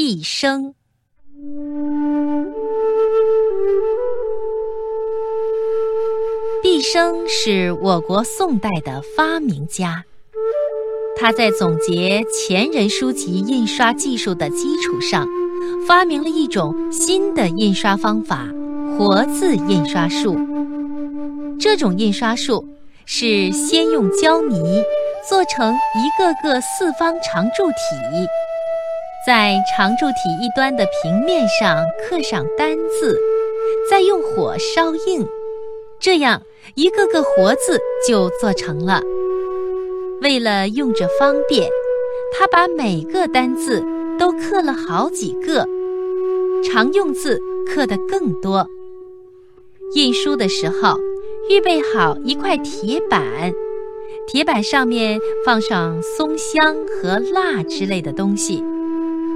毕生。毕生是我国宋代的发明家，他在总结前人书籍印刷技术的基础上，发明了一种新的印刷方法——活字印刷术。这种印刷术是先用胶泥做成一个个四方长柱体，在长柱体一端的平面上刻上单字，再用火烧硬。这样，一个个活字就做成了。为了用着方便，他把每个单字都刻了好几个，常用字刻得更多。印书的时候，预备好一块铁板，铁板上面放上松香和蜡之类的东西，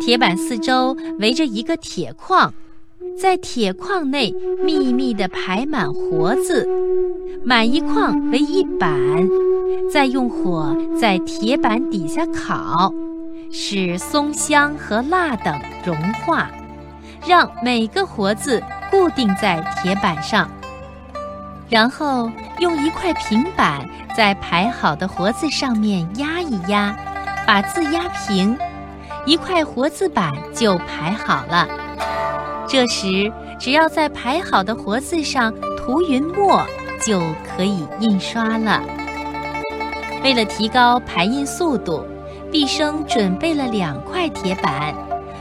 铁板四周围着一个铁框。在铁框内密密地排满活字，满一框为一板，再用火在铁板底下烤，使松香和蜡等融化，让每个活字固定在铁板上。然后用一块平板在排好的活字上面压一压，把字压平，一块活字板就排好了。这时，只要在排好的活字上涂匀墨，就可以印刷了。为了提高排印速度，毕生准备了两块铁板，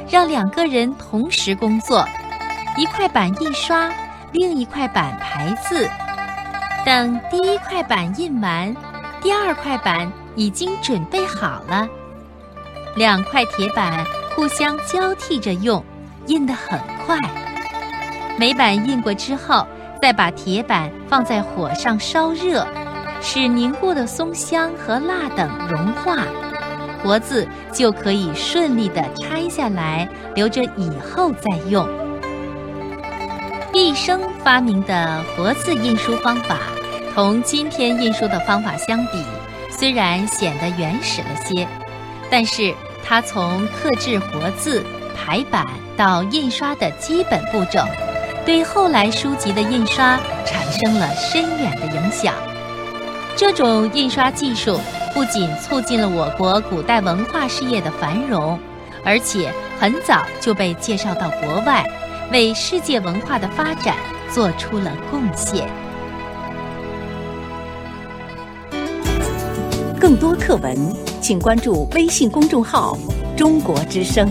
让两个人同时工作，一块板印刷，另一块板排字。等第一块板印完，第二块板已经准备好了。两块铁板互相交替着用。印得很快，每板印过之后，再把铁板放在火上烧热，使凝固的松香和蜡等融化，活字就可以顺利地拆下来，留着以后再用。毕生发明的活字印书方法，同今天印书的方法相比，虽然显得原始了些，但是它从刻制活字。排版到印刷的基本步骤，对后来书籍的印刷产生了深远的影响。这种印刷技术不仅促进了我国古代文化事业的繁荣，而且很早就被介绍到国外，为世界文化的发展做出了贡献。更多课文，请关注微信公众号“中国之声”。